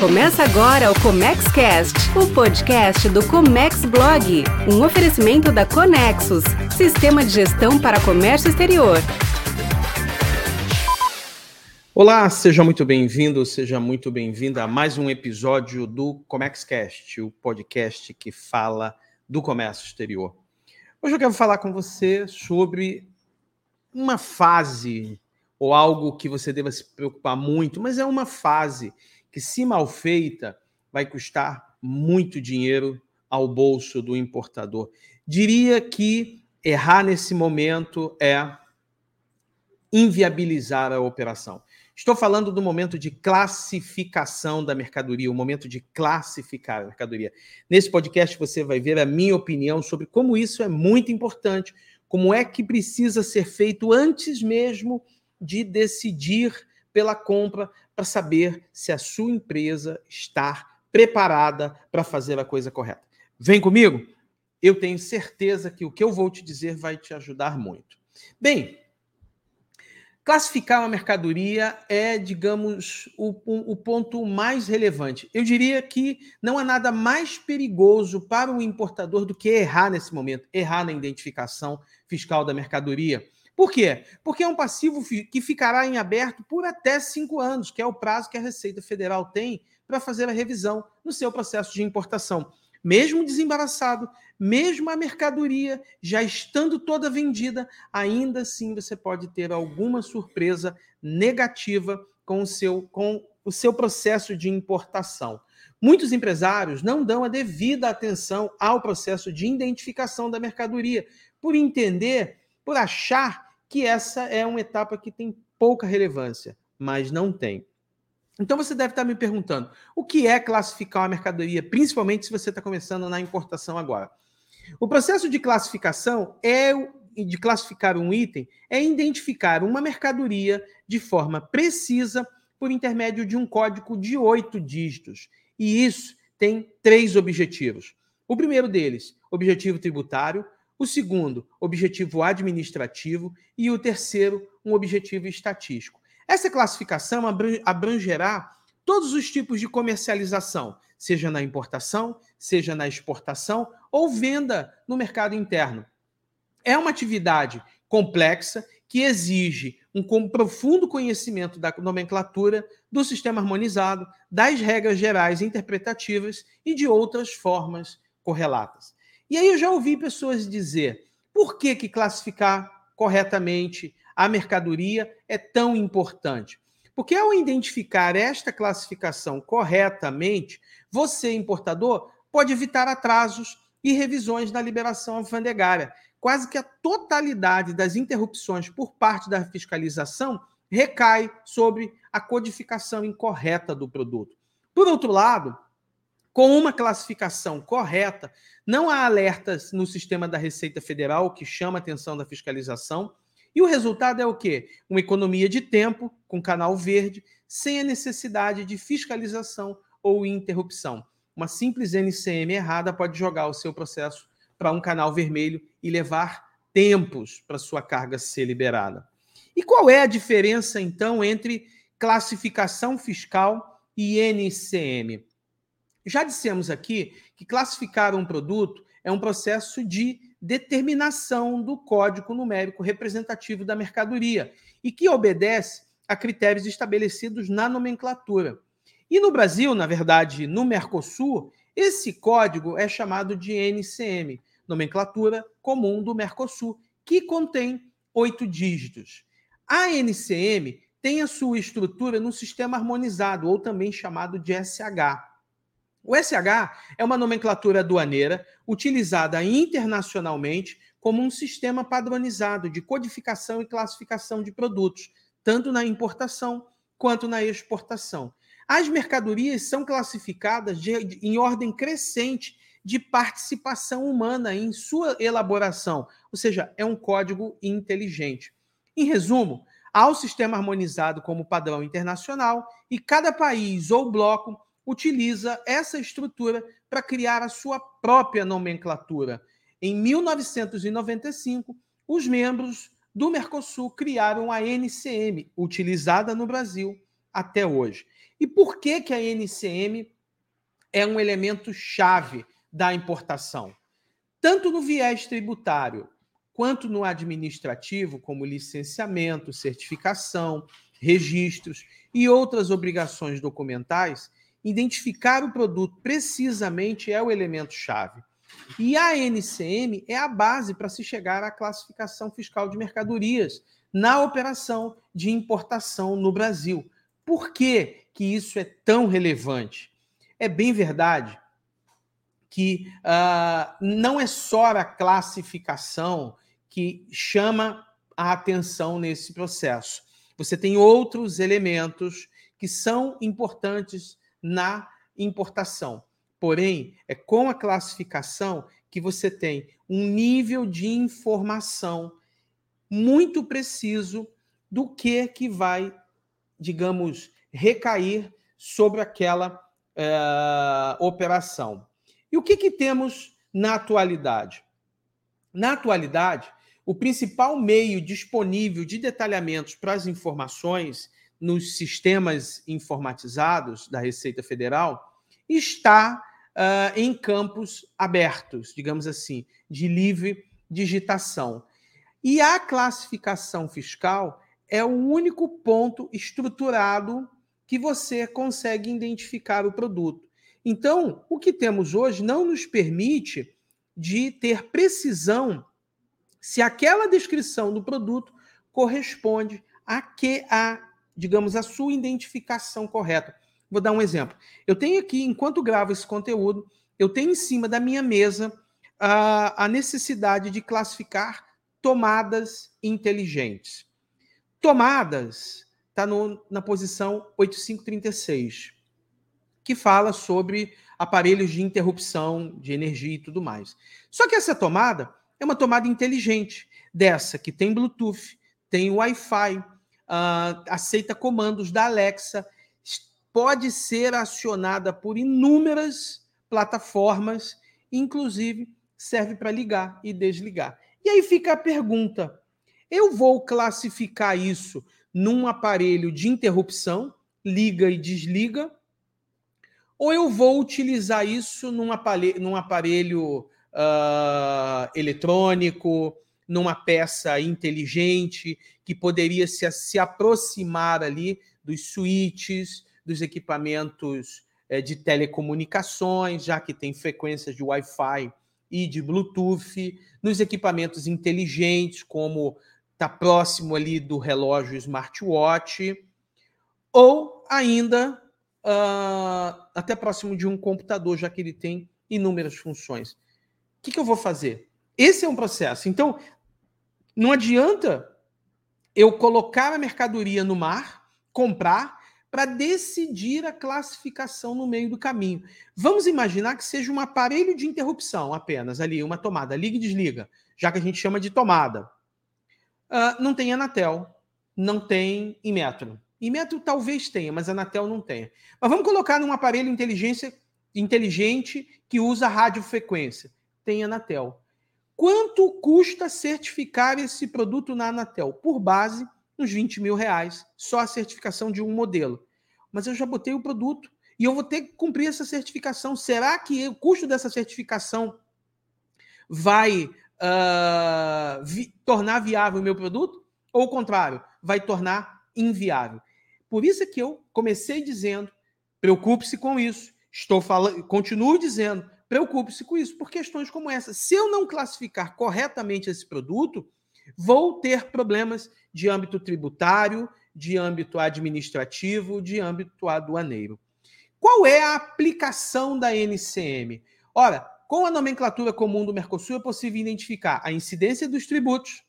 Começa agora o Comex Cast, o podcast do Comex Blog, um oferecimento da Conexus, sistema de gestão para comércio exterior. Olá, seja muito bem-vindo, seja muito bem-vinda a mais um episódio do Comex Cast, o podcast que fala do comércio exterior. Hoje eu quero falar com você sobre uma fase ou algo que você deva se preocupar muito, mas é uma fase que, se mal feita, vai custar muito dinheiro ao bolso do importador. Diria que errar nesse momento é inviabilizar a operação. Estou falando do momento de classificação da mercadoria, o momento de classificar a mercadoria. Nesse podcast você vai ver a minha opinião sobre como isso é muito importante, como é que precisa ser feito antes mesmo de decidir pela compra para saber se a sua empresa está preparada para fazer a coisa correta. Vem comigo? Eu tenho certeza que o que eu vou te dizer vai te ajudar muito. Bem, classificar uma mercadoria é, digamos, o, o, ponto mais relevante. Eu diria que não há nada mais perigoso para o importador do que errar nesse momento, errar na identificação fiscal da mercadoria. Por quê? Porque é um passivo que ficará em aberto por até cinco anos, que é o prazo que a Receita Federal tem para fazer a revisão no seu processo de importação. Mesmo desembaraçado, mesmo a mercadoria já estando toda vendida, ainda assim você pode ter alguma surpresa negativa com o seu, com o seu processo de importação. Muitos empresários não dão a devida atenção ao processo de identificação da mercadoria, por entender, por achar que essa é uma etapa que tem pouca relevância, mas não tem. Então você deve estar me perguntando: o que é classificar uma mercadoria, principalmente se você está começando na importação agora? O processo de classificação é de classificar um item é identificar uma mercadoria de forma precisa por intermédio de um código de oito dígitos. E isso tem três objetivos. O primeiro deles, objetivo tributário, o segundo, objetivo administrativo, e o terceiro, um objetivo estatístico. Essa classificação abrangerá todos os tipos de comercialização, seja na importação, seja na exportação ou venda no mercado interno. É uma atividade complexa que exige um profundo conhecimento da nomenclatura, do sistema harmonizado, das regras gerais interpretativas e de outras formas correlatas. E aí eu já ouvi pessoas dizer: por que, que classificar corretamente a mercadoria é tão importante? Porque ao identificar esta classificação corretamente, você, importador, pode evitar atrasos e revisões na liberação alfandegária. Quase que a totalidade das interrupções por parte da fiscalização recai sobre a codificação incorreta do produto. Por outro lado, com uma classificação correta, não há alertas no sistema da Receita Federal que chama a atenção da fiscalização. E o resultado é o quê? Uma economia de tempo com canal verde, sem a necessidade de fiscalização ou interrupção. Uma simples NCM errada pode jogar o seu processo para um canal vermelho e levar tempos para sua carga ser liberada. E qual é a diferença, então, entre classificação fiscal e NCM? Já dissemos aqui que classificar um produto é um processo de determinação do código numérico representativo da mercadoria e que obedece a critérios estabelecidos na nomenclatura. E no Brasil, na verdade, no Mercosul, esse código é chamado de NCM, nomenclatura comum do Mercosul, que contém oito dígitos. A NCM tem a sua estrutura no sistema harmonizado, ou também chamado de SH. O SH é uma nomenclatura aduaneira utilizada internacionalmente como um sistema padronizado de codificação e classificação de produtos, tanto na importação quanto na exportação. As mercadorias são classificadas de, de, em ordem crescente de participação humana em sua elaboração, ou seja, é um código inteligente. Em resumo, há o sistema harmonizado como padrão internacional e cada país ou bloco utiliza essa estrutura para criar a sua própria nomenclatura. Em 1995, os membros do Mercosul criaram a NCM, utilizada no Brasil até hoje. E por que, que a NCM é um elemento chave da importação? Tanto no viés tributário quanto no administrativo, como licenciamento, certificação, registros e outras obrigações documentais, identificar o produto precisamente é o elemento chave. E a NCM é a base para se chegar à classificação fiscal de mercadorias na operação de importação no Brasil. Por que, que isso é tão relevante? É bem verdade que uh, não é só a classificação que chama a atenção nesse processo. Você tem outros elementos que são importantes na importação. Porém, é com a classificação que você tem um nível de informação muito preciso do que que vai, digamos, recair sobre aquela uh, operação. E o que, que temos na atualidade? Na atualidade, o principal meio disponível de detalhamentos para as informações nos sistemas informatizados da Receita Federal está uh, em campos abertos, digamos assim, de livre digitação. E a classificação fiscal é o único ponto estruturado que você consegue identificar o produto. Então, o que temos hoje não nos permite de ter precisão se aquela descrição do produto corresponde a que a, digamos, a sua identificação correta. Vou dar um exemplo. Eu tenho aqui, enquanto gravo esse conteúdo, eu tenho em cima da minha mesa a, a necessidade de classificar tomadas inteligentes. Tomadas está na posição 8536, que fala sobre aparelhos de interrupção de energia e tudo mais. Só que essa tomada é uma tomada inteligente, dessa que tem Bluetooth, tem Wi-Fi, uh, aceita comandos da Alexa, pode ser acionada por inúmeras plataformas, inclusive serve para ligar e desligar. E aí fica a pergunta: eu vou classificar isso num aparelho de interrupção, liga e desliga, ou eu vou utilizar isso num aparelho, num aparelho uh, eletrônico, numa peça inteligente que poderia se, se aproximar ali dos switches, dos equipamentos é, de telecomunicações, já que tem frequências de Wi-Fi e de Bluetooth, nos equipamentos inteligentes, como está próximo ali do relógio smartwatch, ou ainda uh, até próximo de um computador, já que ele tem inúmeras funções que, que eu vou fazer? Esse é um processo. Então, não adianta eu colocar a mercadoria no mar, comprar, para decidir a classificação no meio do caminho. Vamos imaginar que seja um aparelho de interrupção apenas, ali, uma tomada, liga e desliga, já que a gente chama de tomada. Uh, não tem Anatel, não tem Inmetro. Inmetro talvez tenha, mas Anatel não tenha. Mas vamos colocar num aparelho inteligência, inteligente que usa radiofrequência tem Anatel. Quanto custa certificar esse produto na Anatel? Por base, uns 20 mil reais, só a certificação de um modelo. Mas eu já botei o produto e eu vou ter que cumprir essa certificação. Será que o custo dessa certificação vai uh, vi tornar viável o meu produto? Ou o contrário, vai tornar inviável? Por isso é que eu comecei dizendo: preocupe-se com isso. Estou falando, continuo dizendo, Preocupe-se com isso por questões como essa. Se eu não classificar corretamente esse produto, vou ter problemas de âmbito tributário, de âmbito administrativo, de âmbito aduaneiro. Qual é a aplicação da NCM? Ora, com a nomenclatura comum do Mercosul é possível identificar a incidência dos tributos,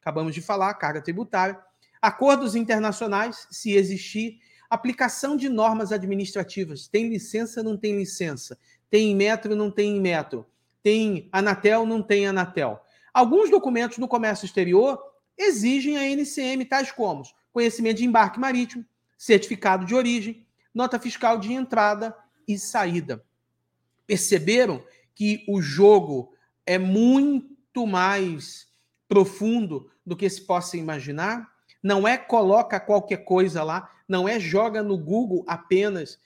acabamos de falar, carga tributária, acordos internacionais, se existir, aplicação de normas administrativas, tem licença, não tem licença, tem em metro, não tem em metro. Tem Anatel, não tem Anatel. Alguns documentos no comércio exterior exigem a NCM, tais como conhecimento de embarque marítimo, certificado de origem, nota fiscal de entrada e saída. Perceberam que o jogo é muito mais profundo do que se possa imaginar? Não é coloca qualquer coisa lá, não é joga no Google apenas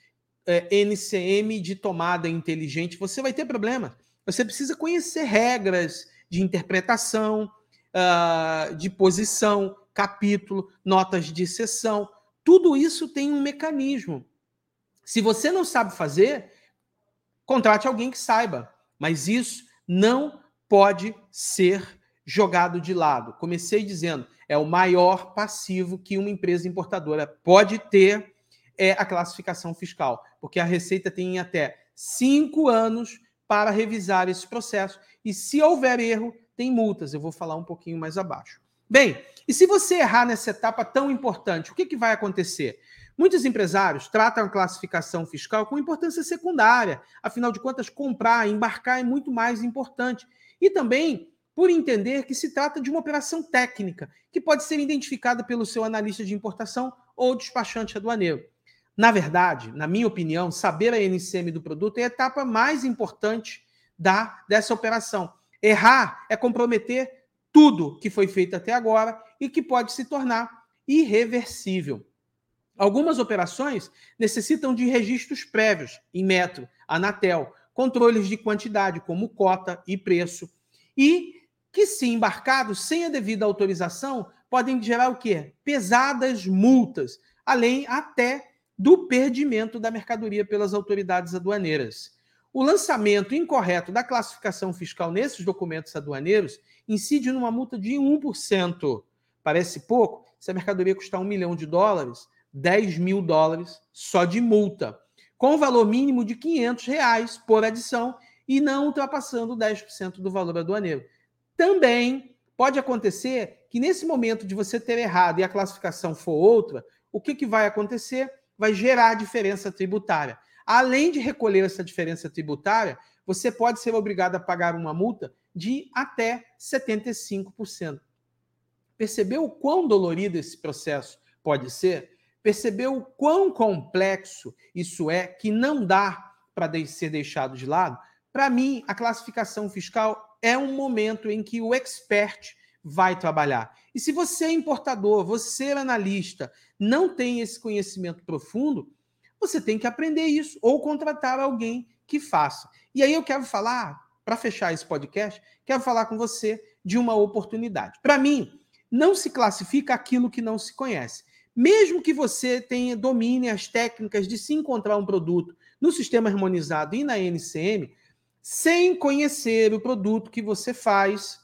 é, NCM de tomada inteligente. Você vai ter problema. Você precisa conhecer regras de interpretação, uh, de posição, capítulo, notas de sessão. Tudo isso tem um mecanismo. Se você não sabe fazer, contrate alguém que saiba. Mas isso não pode ser jogado de lado. Comecei dizendo, é o maior passivo que uma empresa importadora pode ter é a classificação fiscal, porque a Receita tem até cinco anos para revisar esse processo e se houver erro, tem multas. Eu vou falar um pouquinho mais abaixo. Bem, e se você errar nessa etapa tão importante, o que, que vai acontecer? Muitos empresários tratam a classificação fiscal com importância secundária. Afinal de contas, comprar, embarcar é muito mais importante. E também por entender que se trata de uma operação técnica, que pode ser identificada pelo seu analista de importação ou despachante aduaneiro. Na verdade, na minha opinião, saber a NCM do produto é a etapa mais importante da dessa operação. Errar é comprometer tudo que foi feito até agora e que pode se tornar irreversível. Algumas operações necessitam de registros prévios em metro, Anatel, controles de quantidade, como cota e preço, e que, se embarcados sem a devida autorização, podem gerar o quê? Pesadas multas, além até do perdimento da mercadoria pelas autoridades aduaneiras. O lançamento incorreto da classificação fiscal nesses documentos aduaneiros incide numa multa de 1%. Parece pouco? Se a mercadoria custar um milhão de dólares, 10 mil dólares só de multa, com valor mínimo de 500 reais por adição e não ultrapassando 10% do valor aduaneiro. Também pode acontecer que nesse momento de você ter errado e a classificação for outra, o que, que vai acontecer? Vai gerar diferença tributária. Além de recolher essa diferença tributária, você pode ser obrigado a pagar uma multa de até 75%. Percebeu o quão dolorido esse processo pode ser? Percebeu o quão complexo isso é que não dá para ser deixado de lado? Para mim, a classificação fiscal é um momento em que o expert vai trabalhar. E se você é importador, você é analista, não tem esse conhecimento profundo, você tem que aprender isso ou contratar alguém que faça. E aí eu quero falar, para fechar esse podcast, quero falar com você de uma oportunidade. Para mim, não se classifica aquilo que não se conhece. Mesmo que você tenha domine as técnicas de se encontrar um produto no sistema harmonizado e na NCM, sem conhecer o produto que você faz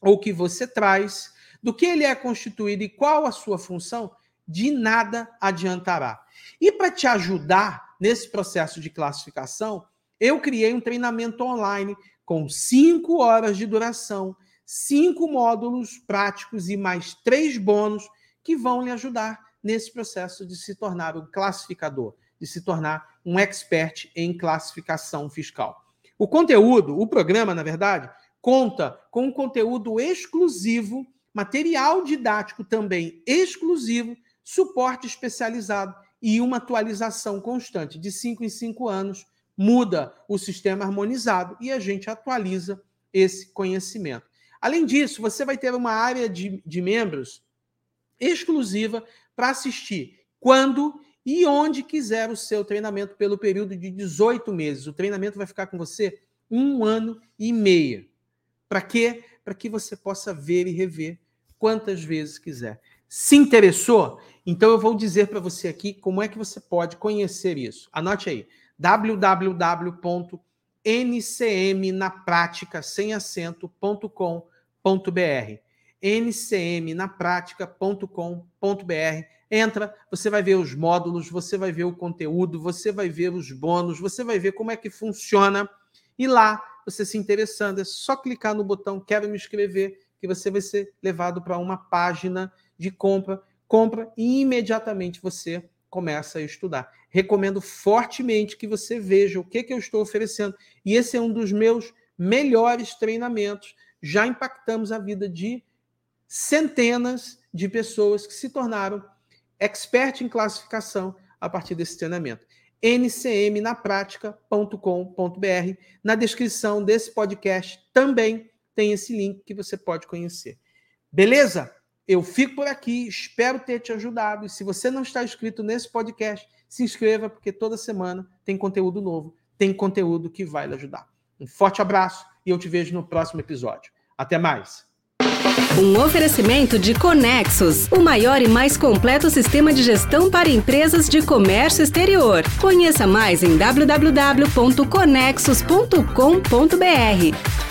ou que você traz, do que ele é constituído e qual a sua função, de nada adiantará. E para te ajudar nesse processo de classificação, eu criei um treinamento online com cinco horas de duração, cinco módulos práticos e mais três bônus que vão lhe ajudar nesse processo de se tornar um classificador, de se tornar um expert em classificação fiscal. O conteúdo, o programa, na verdade, conta com um conteúdo exclusivo, material didático também exclusivo, suporte especializado e uma atualização constante. De cinco em cinco anos, muda o sistema harmonizado e a gente atualiza esse conhecimento. Além disso, você vai ter uma área de, de membros exclusiva para assistir quando e onde quiser o seu treinamento pelo período de 18 meses. O treinamento vai ficar com você um ano e meio. Para quê? Para que você possa ver e rever quantas vezes quiser. Se interessou? Então eu vou dizer para você aqui como é que você pode conhecer isso. Anote aí: www.ncmnaprática sem acento.com.br ncmnaprática.com.br Entra, você vai ver os módulos, você vai ver o conteúdo, você vai ver os bônus, você vai ver como é que funciona. E lá, você se interessando, é só clicar no botão Quero me inscrever, que você vai ser levado para uma página de compra. Compra e imediatamente você começa a estudar. Recomendo fortemente que você veja o que, que eu estou oferecendo. E esse é um dos meus melhores treinamentos. Já impactamos a vida de centenas de pessoas que se tornaram expert em classificação a partir desse treinamento. ncmnaprática.com.br. Na descrição desse podcast também tem esse link que você pode conhecer. Beleza? eu fico por aqui, espero ter te ajudado. E se você não está inscrito nesse podcast, se inscreva, porque toda semana tem conteúdo novo, tem conteúdo que vai lhe ajudar. Um forte abraço e eu te vejo no próximo episódio. Até mais! Um oferecimento de Conexos, o maior e mais completo sistema de gestão para empresas de comércio exterior. Conheça mais em www.conexos.com.br.